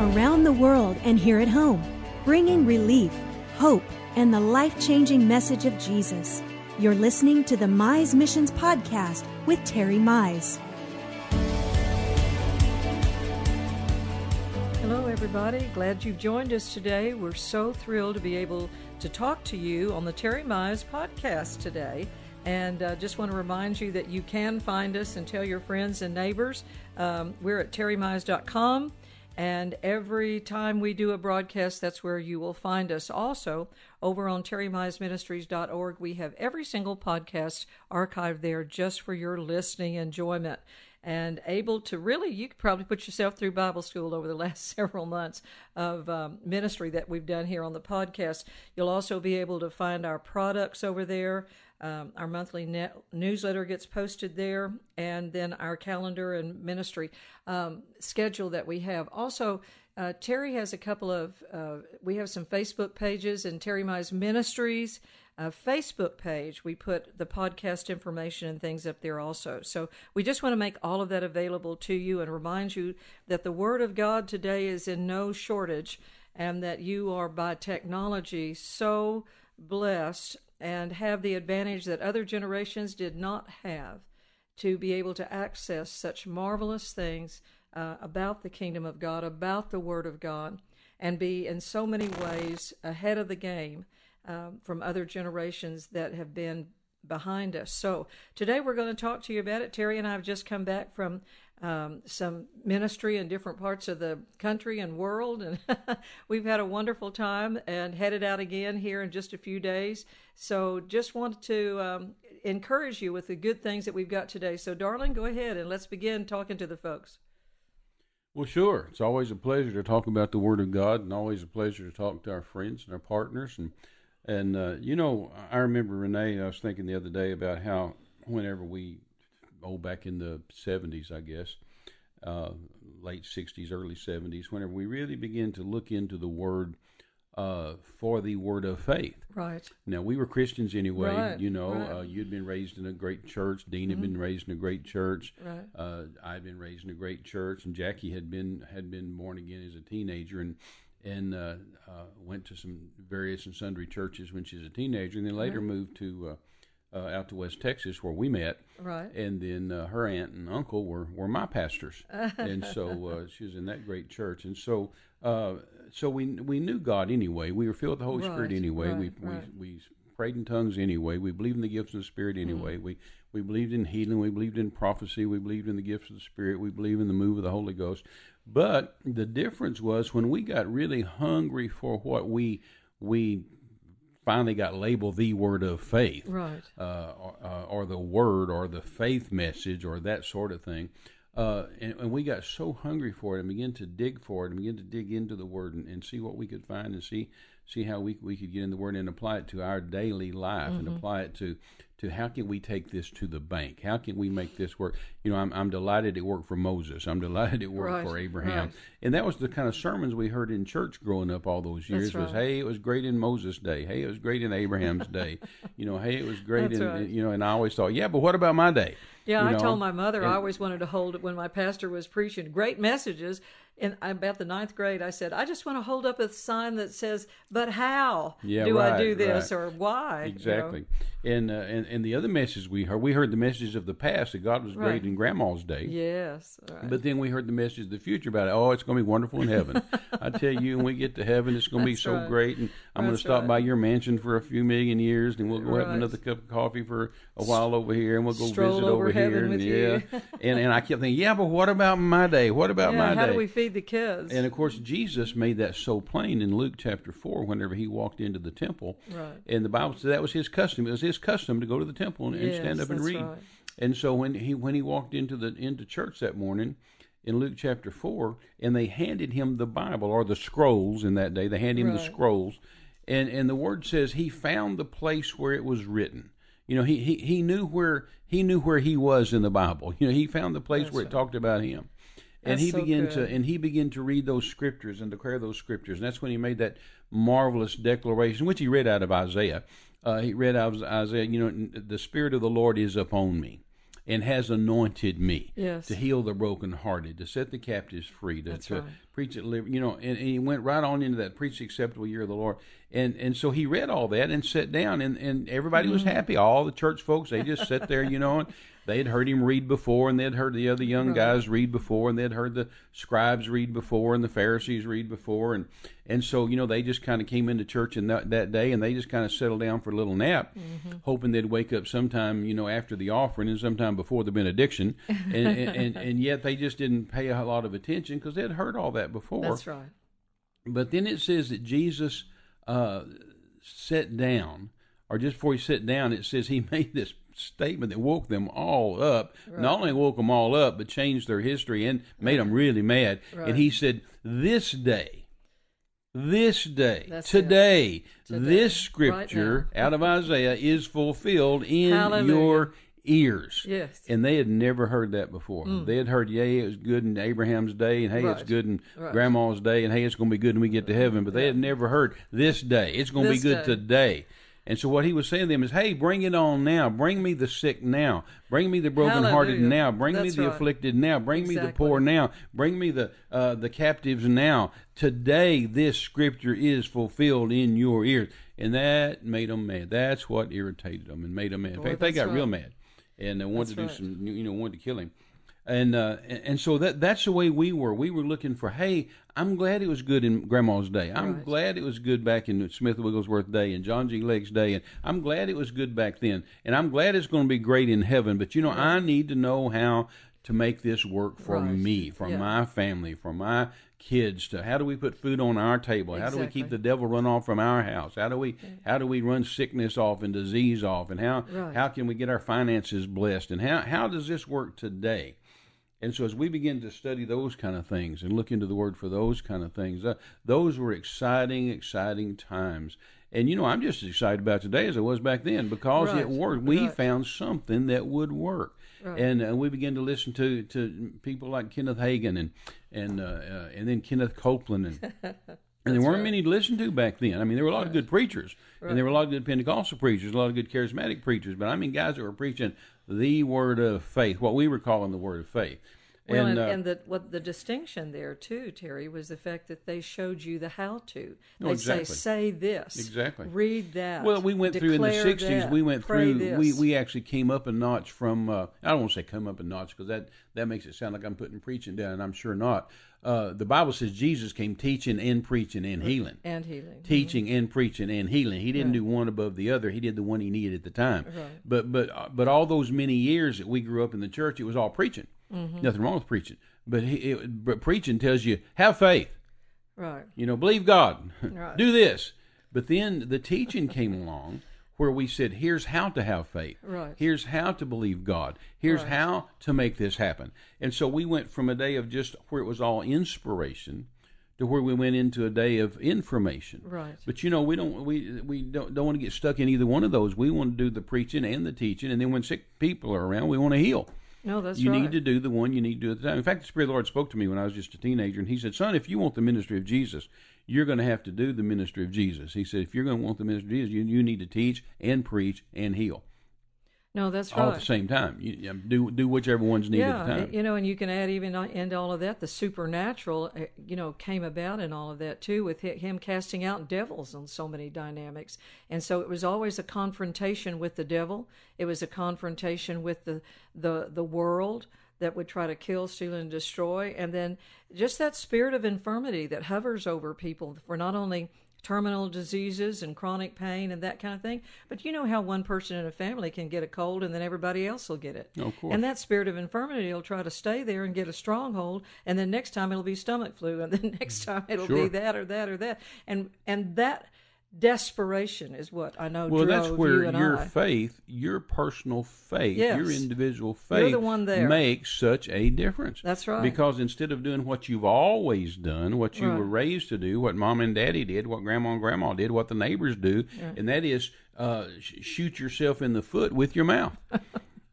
around the world and here at home, bringing relief, hope, and the life changing message of Jesus. You're listening to the Mize Missions Podcast with Terry Mize. Hello, everybody. Glad you've joined us today. We're so thrilled to be able to talk to you on the Terry Mize Podcast today. And uh, just want to remind you that you can find us and tell your friends and neighbors. Um, we're at terrymize.com. And every time we do a broadcast, that's where you will find us. Also, over on terrymizeministries.org, we have every single podcast archived there just for your listening enjoyment and able to really, you could probably put yourself through Bible school over the last several months of um, ministry that we've done here on the podcast. You'll also be able to find our products over there. Um, our monthly net newsletter gets posted there, and then our calendar and ministry um, schedule that we have. Also, uh, Terry has a couple of, uh, we have some Facebook pages and Terry Mize Ministries uh, Facebook page. We put the podcast information and things up there also. So we just want to make all of that available to you and remind you that the Word of God today is in no shortage and that you are by technology so blessed and have the advantage that other generations did not have to be able to access such marvelous things uh, about the kingdom of God, about the Word of God, and be in so many ways ahead of the game um, from other generations that have been behind us. So today we're going to talk to you about it. Terry and I have just come back from um, some ministry in different parts of the country and world, and we've had a wonderful time and headed out again here in just a few days. So just wanted to um, encourage you with the good things that we've got today. So, darling, go ahead and let's begin talking to the folks. Well, sure. It's always a pleasure to talk about the Word of God, and always a pleasure to talk to our friends and our partners. And and uh, you know, I remember Renee. I was thinking the other day about how whenever we, oh, back in the '70s, I guess, uh, late '60s, early '70s, whenever we really began to look into the Word uh, for the word of faith. Right. Now we were Christians anyway. Right, You know, right. uh, you'd been raised in a great church. Dean had been raised in a great church. Right. Uh, I'd been raised in a great church, and Jackie had been had been born again as a teenager, and and uh, uh, went to some various and sundry churches when she was a teenager, and then later moved to. Uh, out to West Texas, where we met, Right. and then uh, her aunt and uncle were, were my pastors, and so uh, she was in that great church, and so uh, so we we knew God anyway. We were filled with the Holy Spirit anyway. right, we, right. we we prayed in tongues anyway. We believed in the gifts of the Spirit anyway. Mm-hmm. We we believed in healing. We believed in prophecy. We believed in the gifts of the Spirit. We believed in the move of the Holy Ghost. But the difference was when we got really hungry for what we we finally got labeled the word of faith Right. uh, or, uh, or the word or the faith message or that sort of thing. Uh, and, and we got so hungry for it and began to dig for it and begin to dig into the word and, and see what we could find and see see how we, we could get in the word and apply it to our daily life and apply it to to how can we take this to the bank? How can we make this work? You know, I'm, I'm delighted it worked for Moses. I'm delighted it worked Right, for Abraham. right. And that was the kind of sermons we heard in church growing up all those years That's was, hey, it was great in Moses' day. Hey, it was great in Abraham's day. You know, hey, it was great in, right. you know, and I always thought, yeah, but what about my day? Yeah, You I told my mother I always wanted to hold it when my pastor was preaching great messages. And about the ninth grade, I said, I just want to hold up a sign that says, "But how Yeah, do I do this right. or why?" you know? Exactly. And, uh, and and the other message we heard, we heard the message of the past that God was great Right. in Grandma's day. Yes. Right. But then we heard the message of the future about it. Oh, it's going to be wonderful in heaven. I tell you, when we get to heaven, it's going to be so right. great. And I'm going to stop right. by your mansion for a few million years, and we'll go have another cup of coffee for a while over here, and we'll go Stroll visit over over, here. and, yeah, and and I kept thinking, yeah, but what about my day? What about yeah, my how day? How do we feed the kids? And of course, Jesus made that so plain in Luke chapter 4 whenever he walked into the temple. Right. And the Bible said that was his custom. It was his custom to go to the temple and, and stand up and read. right. And so when he when he walked into the into church that morning in Luke chapter 4 and they handed him the Bible or the scrolls in that day, they handed him the scrolls. And and the word says he found the place where it was written. You know, he, he, he knew where he knew where he was in the Bible. You know, he found the place That's where it right. talked about him and That's he began good. to and he began to read those scriptures and declare those scriptures and that's when he made that marvelous declaration which he read out of isaiah uh, he read out of isaiah you know the spirit of the lord is upon me and has anointed me Yes. to heal the brokenhearted, to set the captives free, to, to right. preach it, live, you know, and, and he went right on into that preach the acceptable year of the Lord. And and so he read all that and sat down, and, and everybody was Mm-hmm. happy. All the church folks, they just sat there, you know, and they had heard him read before, and they'd heard the other young Right. guys read before, and they'd heard the scribes read before, and the Pharisees read before, and and so you know they just kind of came into church in that that day, and they just kind of settled down for a little nap, Mm-hmm. hoping they'd wake up sometime, you know, after the offering and sometime before the benediction, and and, and, and yet they just didn't pay a lot of attention because they'd heard all that before. That's right. But then it says that Jesus uh, sat down, or just before he sat down, it says he made this statement that woke them all up. Not only woke them all up, but changed their history and made them really mad. Right. And he said, "This day." This day, today, Today. this scripture now. out of Isaiah is fulfilled in Hallelujah. your ears. Yes. And they had never heard that before. Mm. They had heard, yay, it was good in Abraham's day, and hey, it's good in Right. grandma's day, and hey, it's going to be good when we get to heaven. But they had never heard this day. It's going to be good day. today. And so what he was saying to them is, hey, bring it on now. Bring me the sick now. Bring me the brokenhearted Hallelujah. now. Bring me the right. afflicted now. Bring me the poor now. Bring me the uh, the captives now. Today, this scripture is fulfilled in your ears. And that made them mad. That's what irritated them and made them mad. In fact, they that's got real mad and they wanted That's to do right. some, you know, wanted to kill him. And uh, and and so that that's the way we were. We were looking for, hey, I'm glad it was good in Grandma's day. I'm Right. glad it was good back in Smith Wigglesworth day and John G. Lake's day, and I'm glad it was good back then. And I'm glad it's going to be great in heaven. But you know, I need to know how to make this work for Right. me, for Yeah. my family, for my kids. To how do we put food on our table? How do we keep the devil run off from our house? How do we how do we run sickness off and disease off? And how Right. how can we get our finances blessed? And how how does this work today? And so, as we begin to study those kind of things and look into the Word for those kind of things, uh, those were exciting, exciting times. And you know, I'm just as excited about today as I was back then because Right, it worked. We right. found something that would work, Right. and uh, we began to listen to, to people like Kenneth Hagin and and uh, uh, and then Kenneth Copeland and. And there weren't right. many to listen to back then. I mean, there were a lot of good preachers, and there were a lot of good Pentecostal preachers, a lot of good charismatic preachers. But I mean, guys that were preaching the word of faith, what we were calling the word of faith. Well, and, uh, and the what the distinction there too, Terry, was the fact that they showed you the how to. They Oh, say, exactly. "Say this, Exactly. read that." Well, we went through in the '60s. that, We went through. This. We we actually came up a notch from. Uh, I don't want to say come up a notch because that that makes it sound like I'm putting preaching down, and I'm sure not. Uh, the Bible says Jesus came teaching and preaching and healing. and healing. teaching and preaching and healing. He didn't do one above the other. He did the one he needed at the time. Right. But but uh, but all those many years that we grew up in the church, it was all preaching. Mm-hmm. Nothing wrong with preaching. But he, it, but preaching tells you have faith. Right. You know, believe God. Right. do this. But then the teaching came along where we said, here's how to have faith. Right. Here's how to believe God. Here's Right. how to make this happen. And so we went from a day of just where it was all inspiration to where we went into a day of information. Right. But you know, we don't we we don't don't want to get stuck in either one of those. We want to do the preaching and the teaching, and then when sick people are around, we want to heal. No, that's you right. need to do the one you need to do at the time. In fact, the Spirit of the Lord spoke to me when I was just a teenager, and He said, "Son, if you want the ministry of Jesus, you're going to have to do the ministry of Jesus." He said, "If you're going to want the ministry of Jesus, you, you need to teach and preach and heal No, that's all right. at the same time. You, do do whichever one's needed yeah, at the time." you know, and you can add even into all of that the supernatural, uh, you know, came about in all of that too, with him casting out devils on so many dynamics. And so it was always a confrontation with the devil. It was a confrontation with the the the world that would try to kill, steal, and destroy. And then just that spirit of infirmity that hovers over people for not only terminal diseases and chronic pain and that kind of thing. But you know how one person in a family can get a cold and then everybody else will get it. Of course. And that spirit of infirmity will try to stay there and get a stronghold, and then next time it'll be stomach flu, and then next mm. time it'll Sure. be that or that or that, and and that desperation is what I know Well, that's where your I. faith, your personal faith, Yes. your individual faith You're the one there. makes such a difference. That's right. Because instead of doing what you've always done, what you Right. were raised to do, what mom and daddy did, what grandma and grandma did, what the neighbors do, and that is uh, sh- shoot yourself in the foot with your mouth.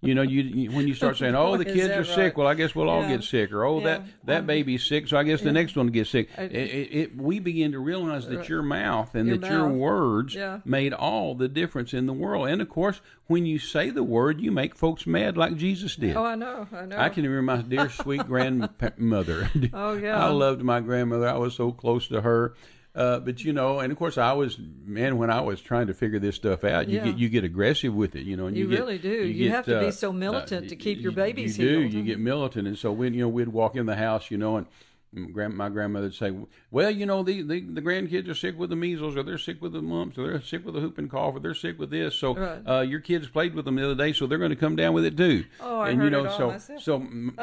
you know, you, you when you start saying, "Oh, the kids are right? sick," well, I guess we'll all Yeah. get sick, or "Oh, that Yeah. that um, baby's sick, so I guess the next one gets sick." I- It, it, it, we begin to realize that your mouth and Your that your words Yeah. made all the difference in the world. And of course, when you say the word, you make folks mad, like Jesus did. Oh, I know. I know. I can remember my dear sweet grandmother. Oh, yeah. I loved my grandmother. I was so close to her. Uh, but you know, and of course, I was man when I was trying to figure this stuff out. You Yeah. get you get aggressive with it, you know. And You you, get- really do. You have to be uh, so militant uh, to keep you- your babies You do. healed. You get militant, and so when you know we'd walk in the house, you know, and grand, my grandmother would say, "Well, you know, the, the the grandkids are sick with the measles, or they're sick with the mumps, or they're sick with the whooping cough, or they're sick with this. So Right. uh, your kids played with them the other day, so they're going to come down with it too." Oh, I and heard you know, it all so myself. so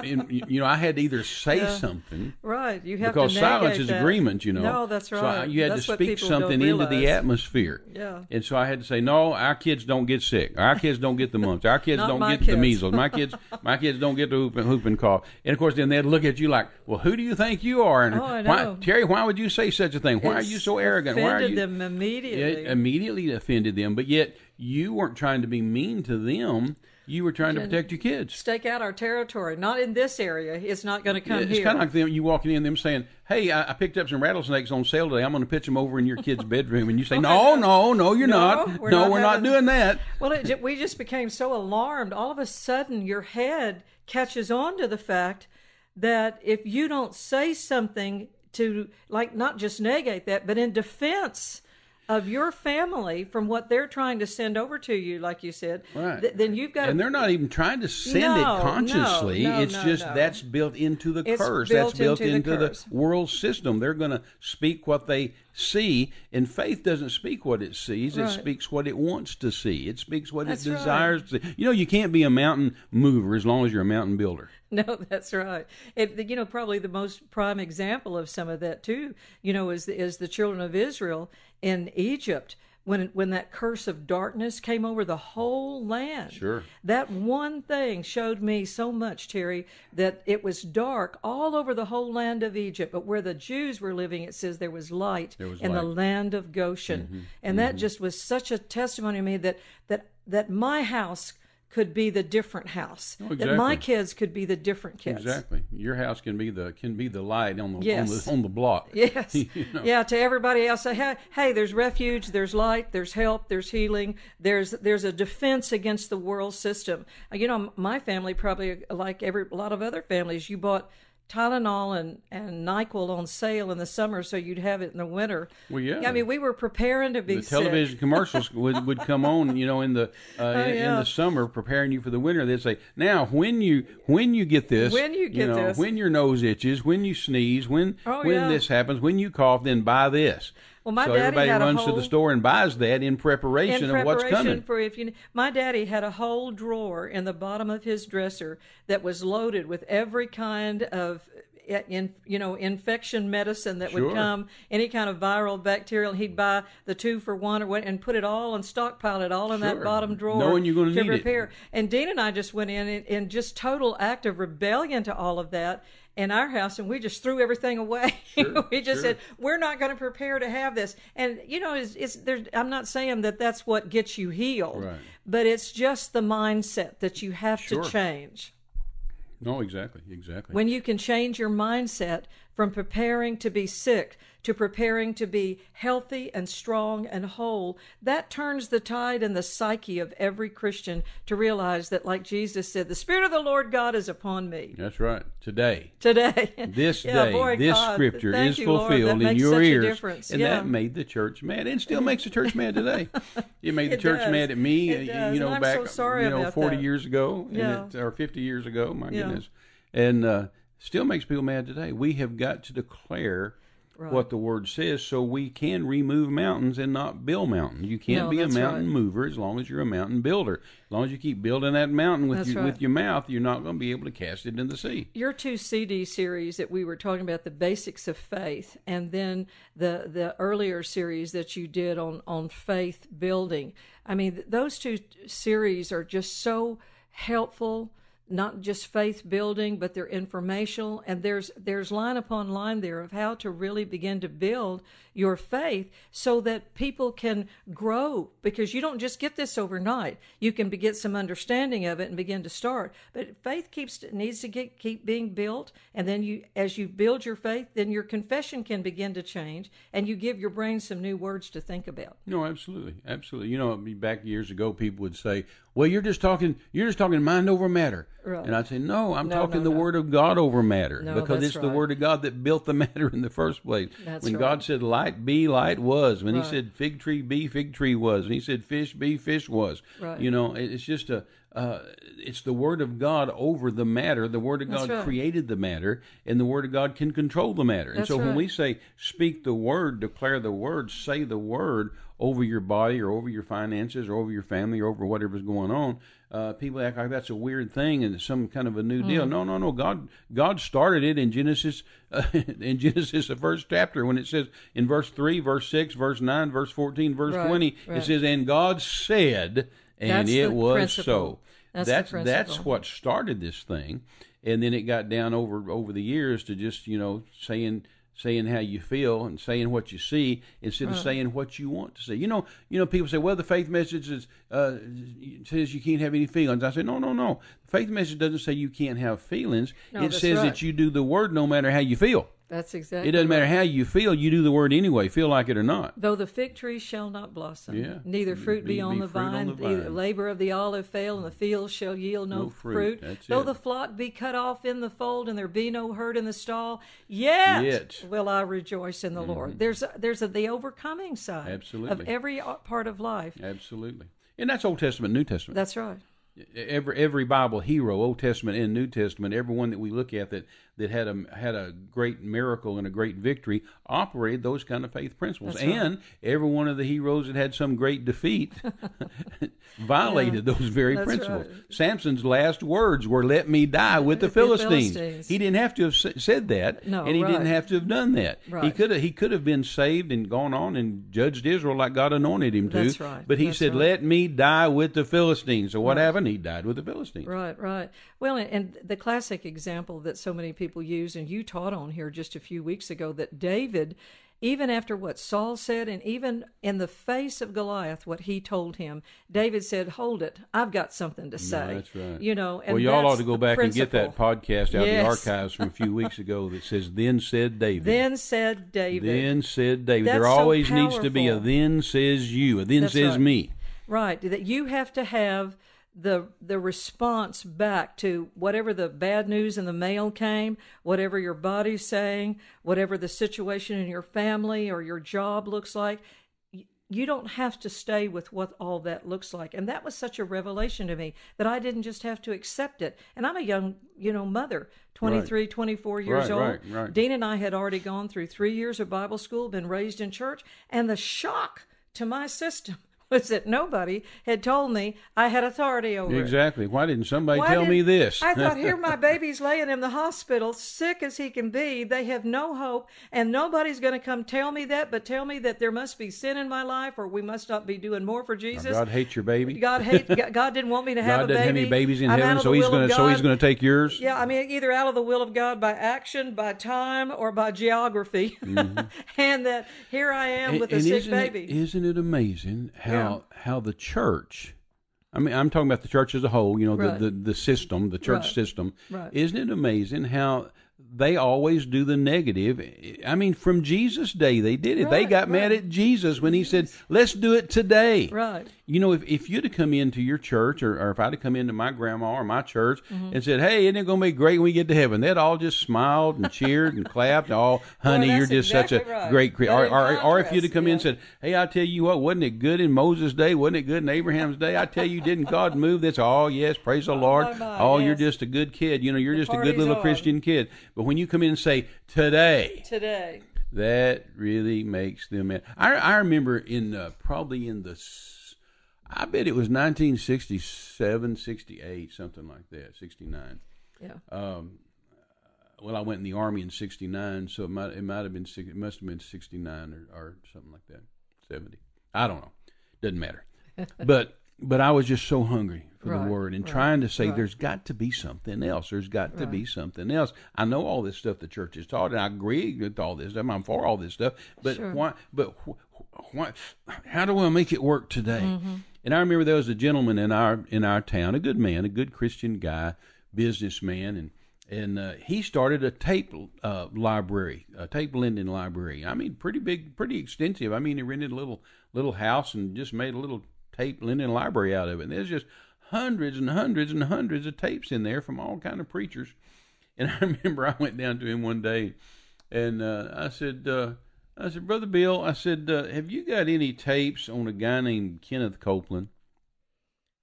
in, you know, I had to either say Yeah. something Right. You have because to silence is that. agreement, you know. No, that's So right. I- you had That's to speak something into the atmosphere. Yeah. And so I had to say, no, our kids don't get sick. Our kids don't get the mumps. Our kids don't get the measles. My kids, my kids don't get the whooping, whooping cough. And of course, then they'd look at you like, well, who do you think you are? And Oh, I why. Terry, why would you say such a thing? Why are you so arrogant? Why are you? them immediately. It immediately offended them, but yet you weren't trying to be mean to them. You were trying to protect your kids. Stake out our territory. Not in this area. It's not going to come It's here. kind of like them, you walking in, them saying, "Hey, I, I picked up some rattlesnakes on sale today. I'm going to pitch them over in your kid's bedroom." And you say, oh, "No, no, no, you're No, not. we're no, not we're not doing that." Well, it, we just became so alarmed. All of a sudden, your head catches on to the fact that if you don't say something to, like, not just negate that, but in defense of your family from what they're trying to send over to you, like you said, Right. th- then you've got And to. they're not even trying to send No, it consciously. no, no, it's just that's built into the It's curse. built that's built into into, the the, curse. world system. They're going to speak what they see, and faith doesn't speak what it sees. It speaks what it wants to see. It speaks what That's it right. desires to see. You know, you can't be a mountain mover as long as you're a mountain builder. No, that's right. It, you know, probably the most prime example of some of that too. You know, is the, is the children of Israel in Egypt when when that curse of darkness came over the whole land. Sure. That one thing showed me so much, Terry, that it was dark all over the whole land of Egypt, but where the Jews were living, it says there was light There was in the land of Goshen, mm-hmm. and that mm-hmm. just was such a testimony to me that that that my house could be the different house, Oh, that my kids could be the different kids. Exactly. Your house can be the can be the light on the Yes. on the on the block. Yes. You know? Yeah, to everybody else say, hey, hey, there's refuge, there's light, there's help, there's healing, there's there's a defense against the world system. Uh, You know, my family probably like every a lot of other families, you bought Tylenol and, and NyQuil on sale in the summer so you'd have it in the winter. Well, yeah. I mean, we were preparing to be the sick. television commercials would, would come on, you know, in the uh, in, in Oh, yeah. the summer, preparing you for the winter. They'd say, "Now, when you when you get this, When you get know, this." when your nose itches, when you sneeze, when Oh, when yeah. this happens, when you cough, then buy this." Well, my so daddy everybody had a runs to the store and buys that in preparation, in of what's preparation coming. for if you my daddy had a whole drawer in the bottom of his dresser that was loaded with every kind of in you know infection medicine that Sure. would come any kind of viral bacterial he'd mm. buy the two for one or what and put it all and stockpile it all in that bottom drawer Knowing you're gonna to need it. and Dean and I just went in in, in just total act of rebellion to all of that in our house and we just threw everything away Sure, we just sure. said we're not going to prepare to have this and you know it's, it's i'm not saying that that's what gets you healed Right. but it's just the mindset that you have Sure. to change no, exactly, exactly. when you can change your mindset from preparing to be sick to preparing to be healthy and strong and whole, that turns the tide in the psyche of every Christian to realize that, like Jesus said, the Spirit of the Lord God is upon me That's right. Today, today. this Yeah, day, boy, this God, scripture is you, fulfilled in your ears, and Yeah. that made the church mad, and still makes the church mad today. It made the It church does. mad at me, uh, you know, back so you know forty that. years ago, Yeah. it, or fifty years ago. My goodness, and uh, still makes people mad today. We have got to declare. What the word says, so we can remove mountains and not build mountains. You can't No, be a mountain right. mover as long as you're a mountain builder. As long as you keep building that mountain with your right. with your mouth, you're not going to be able to cast it in the sea. your two CD series that we were talking about the basics of faith, and then the the earlier series that you did on on faith building. I mean, th- those two series are just so helpful. Not just faith building, but they're informational. And there's there's line upon line there of how to really begin to build your faith so that people can grow because you don't just get this overnight. You can get some understanding of it and begin to start. But faith keeps needs to get, keep being built, and then you as you build your faith, then your confession can begin to change, and you give your brain some new words to think about. No, absolutely, absolutely. You know, back years ago, people would say, "Well, you're just talking, you're just talking mind over matter," right. and I'd say, "No, I'm no, talking no, the no. Word of God over matter because it's the. Word of God that built the matter in the first place. That's when right. God said, "Light be," light was. When Right. He said, "Fig tree be," fig tree was. When He said, "Fish be," fish was. Right. You know, it's just a. Uh, it's the word of God over the matter. The word of That's God right. created the matter, and the word of God can control the matter. and That's so when we say speak the word, declare the word, say the word over your body or over your finances or over your family or over whatever's going on, uh, people act like that's a weird thing and it's some kind of a new Mm. deal. No, no, no. God, God started it in Genesis, uh, in Genesis, the first chapter, when it says in verse three, verse six, verse nine, verse fourteen, verse Right, twenty, right. it says, "And God said, and That's it was principle. so." That's that's that's what started this thing, and then it got down over over the years to just you know saying saying how you feel and saying what you see instead of saying what you want to see. You know, you know, people say, "Well, the faith message is uh, says you can't have any feelings." I say, "No, no, no. The faith message doesn't say you can't have feelings. No, it says right. that you do the word no matter how you feel. That's exactly. It doesn't matter how you feel. You do the word anyway, feel like it or not." Though the fig tree shall not blossom, Yeah. neither fruit be, Be- on, be the fruit on vine, the vine. labor of the olive fail, and the field shall yield no, No fruit. That's Though it. the flock be cut off in the fold, and there be no herd in the stall, yet, Yet. Mm-hmm. will I rejoice in the Lord. There's a, there's a, the overcoming side of every part of life. Absolutely, and that's Old Testament, New Testament. That's right. every every Bible hero, Old Testament and New Testament, everyone that we look at that that had a had a great miracle and a great victory operated those kind of faith principles, right. and every one of the heroes that had some great defeat violated those very That's principles. right. Samson's last words were, "Let me die with the Philistines." Philistines. He didn't have to have said that, No, and he didn't have to have done that. He could have he could have been saved and gone on and judged Israel like God anointed him to. That's right. But he That's said, right. "Let me die with the Philistines." So what Right. happened? He died with the Philistines. Right, right. Well, and- and the classic example that so many people use, and you taught on here just a few weeks ago, that David, even after what Saul said, and even in the face of Goliath, what he told him, David said, "Hold it, I've got something to say." that's right. You know, and well, y'all ought to go back and get that podcast out of the archives from a few weeks ago that says, Then said David. Then said David. Then said David. That's there so always needs to be a then says you, a then That's says right. me. Right, that you have to have the the response back to whatever the bad news in the mail came, whatever your body's saying, whatever the situation in your family or your job looks like. You don't have to stay with what all that looks like. And that was such a revelation to me that I didn't just have to accept it. And I'm a young, you know, mother, 23, 24 years Right, old. right, right. Dean and I had already gone through three years of Bible school, been raised in church, and the shock to my system was that nobody had told me I had authority over it. Exactly. Why didn't somebody Why tell did- me this? I thought, here my baby's laying in the hospital, sick as he can be. They have no hope, and nobody's going to come tell me that, but tell me that there must be sin in my life, or we must not be doing more for Jesus. God hates your baby. God hate. God didn't want me to have God a doesn't have any babies in I'm heaven, so he's gonna so he's gonna take yours. Yeah, I mean, either out of the will of God by action, by time, or by geography, mm-hmm. and that here I am with a sick isn't baby. It, isn't it amazing how Yeah. How the church? I mean, I'm talking about the church as a whole. You know, Right. the, the the system, the church Right. system. Right. Isn't it amazing how they always do the negative? I mean, from Jesus' day, they did it. they Right, got mad at Jesus when he said, "Let's do it today." Right. You know, if, if you'd have come into your church, or, or if I'd have come into my grandma or my church Mm-hmm. and said, "Hey, isn't it going to be great when we get to heaven?" They'd all just smiled and cheered and clapped. Oh, honey, that's you're just such a exactly right. great. Cre-. Or, or, or if you'd have come in and said, "Hey, I tell you what, wasn't it good in Moses' day? Wasn't it good in Abraham's day? I tell you, didn't God move this? Oh, yes, praise the Lord. my, my, oh, you're just a good kid. You know, you're just a good little on. Christian kid. But when you come in and say today, Today. that really makes them mad. I, I remember in uh, probably in the, I bet it was 1967, 68, something like that, 69. Yeah. Um, well, I went in the army in '69, so it might it might have been six- it must have been '69 or, or something like that, '70. I don't know. Doesn't matter. but but I was just so hungry for Right, the word and right, trying to say right. there's got to be something else. There's got to be something else. I know all this stuff the church has taught, and I agree with all this stuff. I'm for all this stuff, but Sure. why? But wh- why? How do I make it work today? Mm-hmm. And I remember there was a gentleman in our in our town, a good man, a good Christian guy, businessman, and and uh, he started a tape uh, library, a tape lending library. I mean, pretty big, pretty extensive. I mean, he rented a little little house and just made a little tape lending library out of it. And there's just hundreds and hundreds and hundreds of tapes in there from all kind of preachers. And I remember I went down to him one day, and uh, I said, uh, I said, Brother Bill, I said, uh, have you got any tapes on a guy named Kenneth Copeland?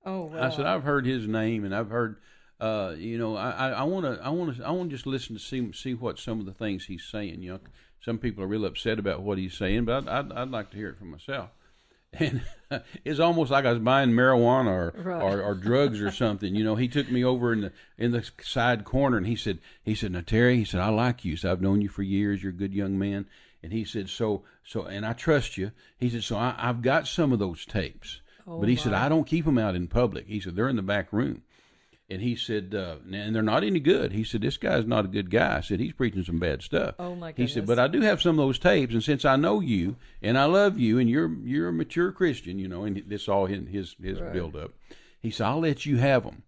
Oh, wow. I said I've heard his name, and I've heard, uh, you know, I I want to I want to I want to just listen to see see what some of the things he's saying. You know, some people are real upset about what he's saying, but I'd I'd, I'd like to hear it for myself. And it's almost like I was buying marijuana or, Right. or or drugs or something. You know, he took me over in the in the side corner, and he said he said, "Now Terry," he said, "I like you. So I've known you for years. You're a good young man." And he said, "So so, and I trust you." He said, "So I, I've got some of those tapes." Oh, but he said. I don't keep them out in public. He said, they're in the back room. And he said, uh, and they're not any good. He said, this guy's not a good guy. I said, he's preaching some bad stuff. Oh, my God. He said, but I do have some of those tapes, and since I know you and I love you, and you're you're a mature Christian, you know, and this all in his his Right. build up. He said, I'll let you have them.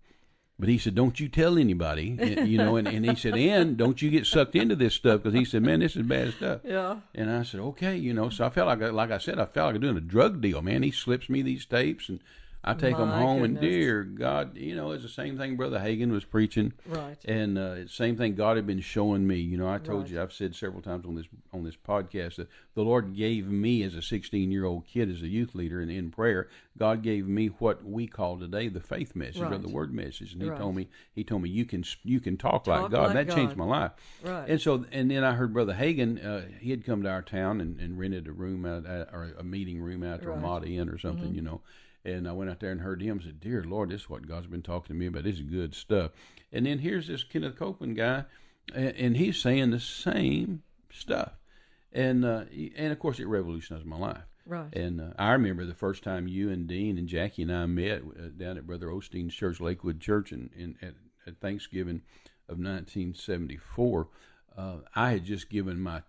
But he said, don't you tell anybody, you know, and, and he said, and don't you get sucked into this stuff because he said, man, this is bad stuff. yeah. And I said, okay, you know. So I felt like, like I said, I felt like I'm doing a drug deal, man. He slips me these tapes, and I take them My home. And dear God, you know, it's the same thing Brother Hagin was preaching, Right. and uh, same thing God had been showing me. You know, I told Right. you, I've said several times on this on this podcast that the Lord gave me as a 16 year old kid, as a youth leader, and in prayer, God gave me what we call today the faith message or the word message, and He Right. told me, He told me you can you can talk, like God. like that changed my life. Right. And so, and then I heard Brother Hagin. Uh, he had come to our town and, and rented a room out, at, or a meeting room out to Right. Mm-hmm. Ramada Inn or something, you know. And I went out there and heard him. Said, "Dear Lord, this is what God's been talking to me about. This is good stuff." And then here's this Kenneth Copeland guy, and, and he's saying the same stuff. And uh, and of course, it revolutionized my life. Right. And uh, I remember the first time you and Dean and Jackie and I met uh, down at Brother Osteen's church, Lakewood Church, in, in at, at Thanksgiving of 1974. Uh, I had just given my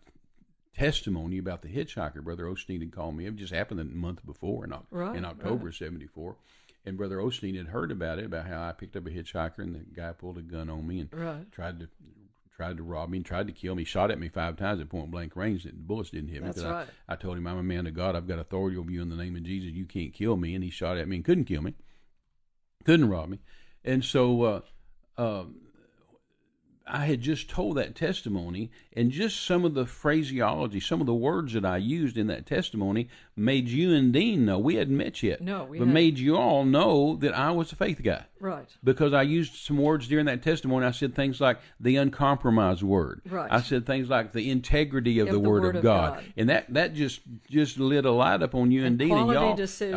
testimony about the hitchhiker. Brother Osteen had called me. It just happened the month before in, Right, in October of 74. And Brother Osteen had heard about it, about how I picked up a hitchhiker and the guy pulled a gun on me and Right. tried to tried to rob me and tried to kill me. Shot at me five times at point blank range. That the bullets didn't hit me. That's right. I, I told him I'm a man of God. I've got authority over you in the name of Jesus. You can't kill me. And he shot at me and couldn't kill me, couldn't rob me. And so uh, um, I had just told that testimony, and just some of the phraseology, some of the words that I used in that testimony made you and Dean know we hadn't met yet. No, we but hadn't. made you all know that I was a faith guy Right. because I used some words during that testimony. I said things like the uncompromised word. Right. I said things like the integrity of, Of the, the word, Word of God. God. and that that just just lit a light up on you and, And Dean and y'all.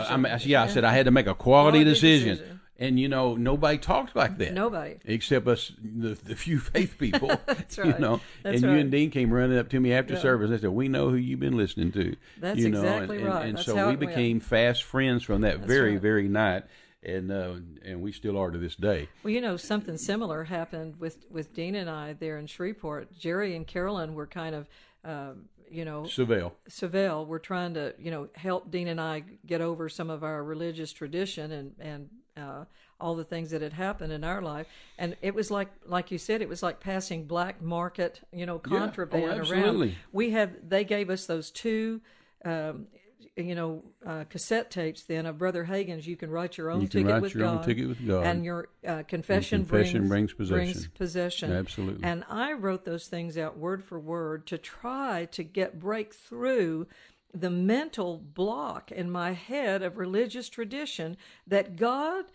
I, mean, yeah, I said I had to make a quality, Quality decision. decision. And you know nobody talks like that. Nobody. except us, the, the few faith people. That's You know, That's and you and Dean came running up to me after Yeah. service. They said, "We know who you've been listening to." That's you know, exactly and, and, right. And That's so we it went. became fast friends from that That's very right. very night, and uh, and we still are to this day. Well, you know, something similar happened with with Dean and I there in Shreveport. Jerry and Carolyn were kind of, um, you know, Seville. Savelle were trying to, you know, help Dean and I get over some of our religious tradition and and uh, all the things that had happened in our life. And it was like, like you said, it was like passing black market, you know, Yeah. Oh, contraband around. absolutely. We had they gave us those two. Um, you know, uh, cassette tapes then of Brother Hagin's. You can write your own You can ticket write with your own ticket with God. and your uh, confession, confession brings, brings brings possession. possession. Absolutely. And I wrote those things out word for word to try to get break through the mental block in my head of religious tradition that God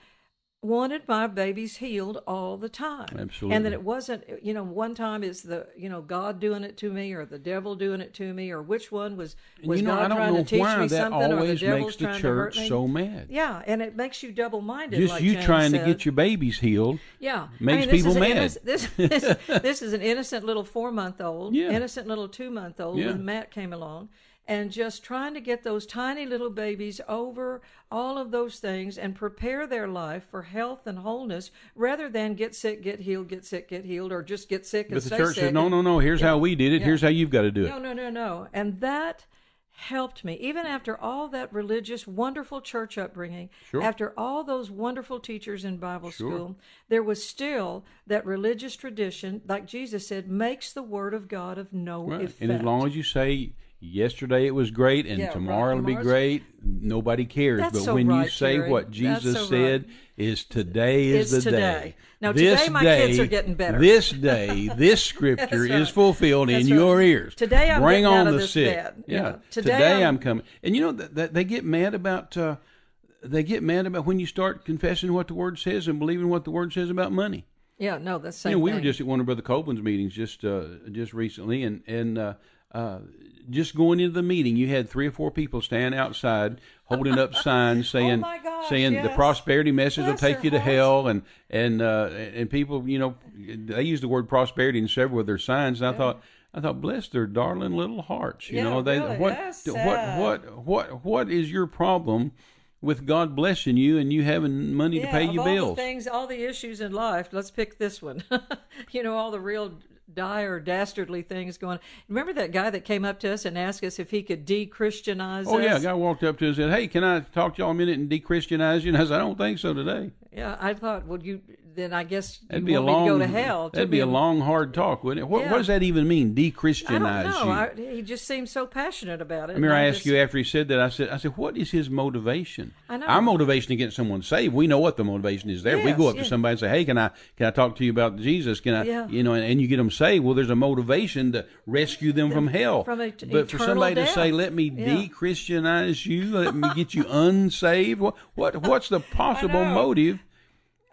wanted my babies healed all the time. Absolutely. And that it wasn't, you know, one time is the, you know, God doing it to me or the devil doing it to me or which one was, was you know, God I don't trying to teach me that something or the devil's makes the trying to hurt church me. so mad. Yeah, and it makes you double minded. Just like you James trying to get your babies healed. Yeah, Makes I mean, people mad. innoc- This, this this is an innocent little four month old, Yeah. innocent little two month old Yeah. when Matt came along, and just trying to get those tiny little babies over all of those things and prepare their life for health and wholeness rather than get sick, get healed, get sick, get healed, or just get sick and But the church sick. says, no, no, no. Here's Yeah. how we did it. Yeah. Here's how you've got to do it. No, no, no, no. And that helped me. Even after all that religious, wonderful church upbringing, Sure. after all those wonderful teachers in Bible Sure. school, there was still that religious tradition, like Jesus said, makes the word of God of no Right. effect. And as long as you say yesterday it was great and Yeah, right. tomorrow it'll be great, nobody cares. That's but so when right, you say Terry. what Jesus so said is today is It's the today. day. Now, this today my day, kids are getting better. This day, this scripture is fulfilled That's in your ears. Today I'm Bring on out of the this sick. bed. Yeah. Yeah. Today, Today I'm, coming. And you know that, that they get mad about uh, they get mad about when you start confessing what the word says and believing what the word says about money. yeah, no, that's the same You know, we thing. were just at one of Brother Copeland's meetings just uh, just recently, and and uh, uh, just going into the meeting, you had three or four people stand outside holding up signs saying Oh my gosh, saying the prosperity message will take you to hearts. hell, and and uh, and people, you know, they use the word prosperity in several of their signs, and I thought. I thought, bless their darling little hearts. You Yeah, know, they really, what what what what what is your problem with God blessing you and you having money to pay your all bills? the things, all the issues in life. Let's pick this one. you know, all the real dire, dastardly things going. Remember that guy that came up to us and asked us if he could de-Christianize Oh us? yeah, a guy walked up to us and said, "Hey, can I talk to y'all a minute and de-Christianize you?" And I said, "I don't think so today. Yeah, I thought, well, you then I guess you That'd be a long, to go to hell. Took that'd be me a long, hard talk, wouldn't it? What, Yeah. what does that even mean? I don't De-Christianize know. I, he just seemed so passionate about it. I remember and I asked just- you after he said that. I said, "I said, what is his motivation? I know. Our motivation to get someone saved. We know what the motivation is. There, we go up to somebody and say, "Hey, can I can I talk to you about Jesus? Can I, Yeah. you know?" And, and you get them saved. Well, there's a motivation to rescue them from hell. From et- but for somebody to say, "Let me Yeah. de-Christianize you. Let me get you unsaved," what what what's the possible motive?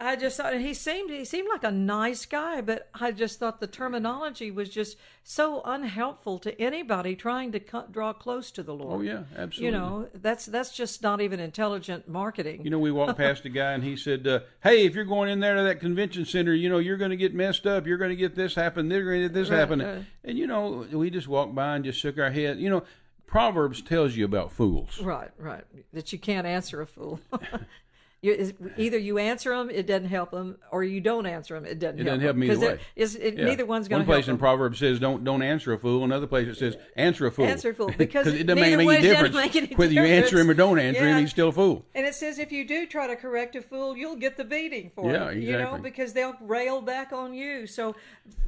I just thought and he seemed he seemed like a nice guy, but I just thought the terminology was just so unhelpful to anybody trying to co- draw close to the Lord. Oh yeah, absolutely. You know, that's that's just not even intelligent marketing. You know, we walked past a guy and he said, uh, "Hey, if you're going in there to that convention center, you know, you're going to get messed up. You're going to get this happen. They're going to get this Right, happen." right. And you know, we just walked by and just shook our head. You know, Proverbs tells you about fools. Right, right. That you can't answer a fool. you, is- either you answer them, it doesn't help them, or you don't answer them, it doesn't It help doesn't help them. either way. it- it- Yeah. Neither one's going One to help place in. Proverbs says, "Don't don't answer a fool." Another place it says, "Answer a fool." Answer a fool, because it doesn't make any difference make any whether you answer him or don't answer him. He's still a fool. And it says if you do try to correct a fool, you'll get the beating for Yeah, it. You know, because they'll rail back on you. So,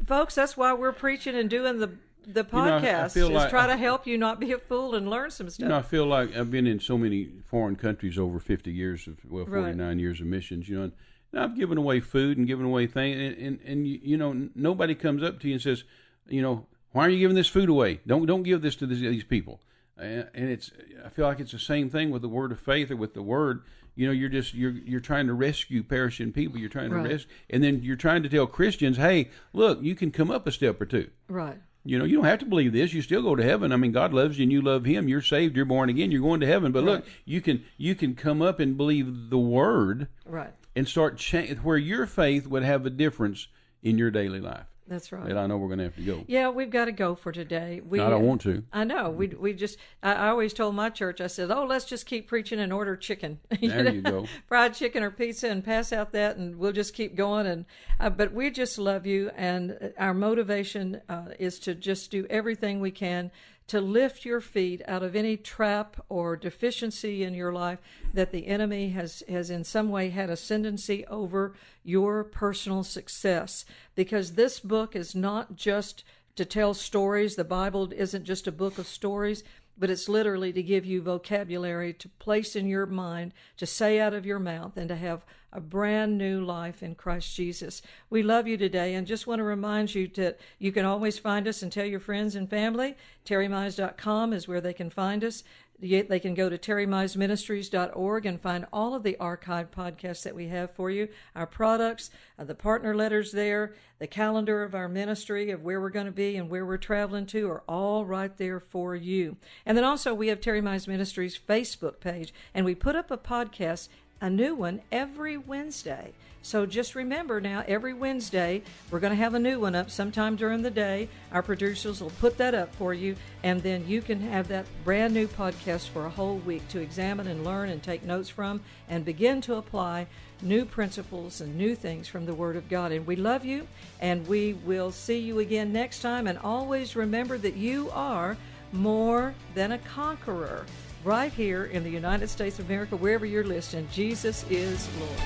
folks, that's why we're preaching and doing the the know, I- I podcast is like- try to help you not be a fool and learn some stuff. You know, I feel like I've been in so many foreign countries over 50 years of, well, Right. 49 years of missions, you know, and, and I've given away food and given away things, and, and, and you, you know, nobody comes up to you and says, you know, why are you giving this food away? Don't don't give this to these, these people. And, and it's, I feel like it's the same thing with the word of faith or with the word. You know, you're just you're you're trying to rescue perishing people. You're trying to Right. rescue, and then you're trying to tell Christians, hey, look, you can come up a step or two. right. You know, you don't have to believe this. You still go to heaven. I mean, God loves you and you love him. You're saved, you're born again, you're going to heaven. But look, you can you can come up and believe the word Right. and start cha- where your faith would have a difference in your daily life. That's right. And I know we're going to have to go. Yeah, we've got to go for today. We, I don't want to. I know. We we just. I, I always told my church. I said, "Oh, let's just keep preaching and order chicken. There you go. fried chicken or pizza, and pass out that, and we'll just keep going." And uh, but we just love you, and our motivation uh, is to just do everything we can to lift your feet out of any trap or deficiency in your life that the enemy has has in some way had ascendancy over your personal success. Because this book is not just to tell stories. The bible isn't just a book of stories but it's literally to give you vocabulary to place in your mind, to say out of your mouth, and to have a brand new life in Christ Jesus. We love you today and just want to remind you that you can always find us and tell your friends and family. TerryMize.com is where they can find us. They can go to terrymizeministries.org and find all of the archived podcasts that we have for you, our products, uh, the partner letters there, the calendar of our ministry of where we're going to be and where we're traveling to are all right there for you. And then also we have Terry Mize Ministries Facebook page, and we put up a podcast a new one every Wednesday. So just remember now, every Wednesday, we're going to have a new one up sometime during the day. Our producers will put that up for you, and then you can have that brand new podcast for a whole week to examine and learn and take notes from and begin to apply new principles and new things from the Word of God. And we love you, and we will see you again next time. And always remember that you are more than a conqueror right here in the United States of America, wherever you're listening. Jesus is Lord.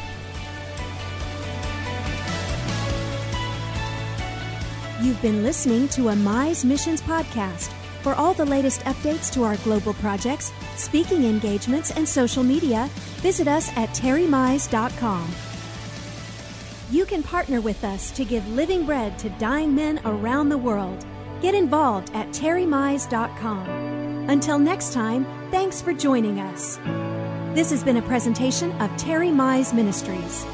You've been listening to a Mize Missions podcast. For all the latest updates to our global projects, speaking engagements, and social media, visit us at terrymize.com. You can partner with us to give living bread to dying men around the world. Get involved at terrymize.com. Until next time, thanks for joining us. This has been a presentation of Terry Mize Ministries.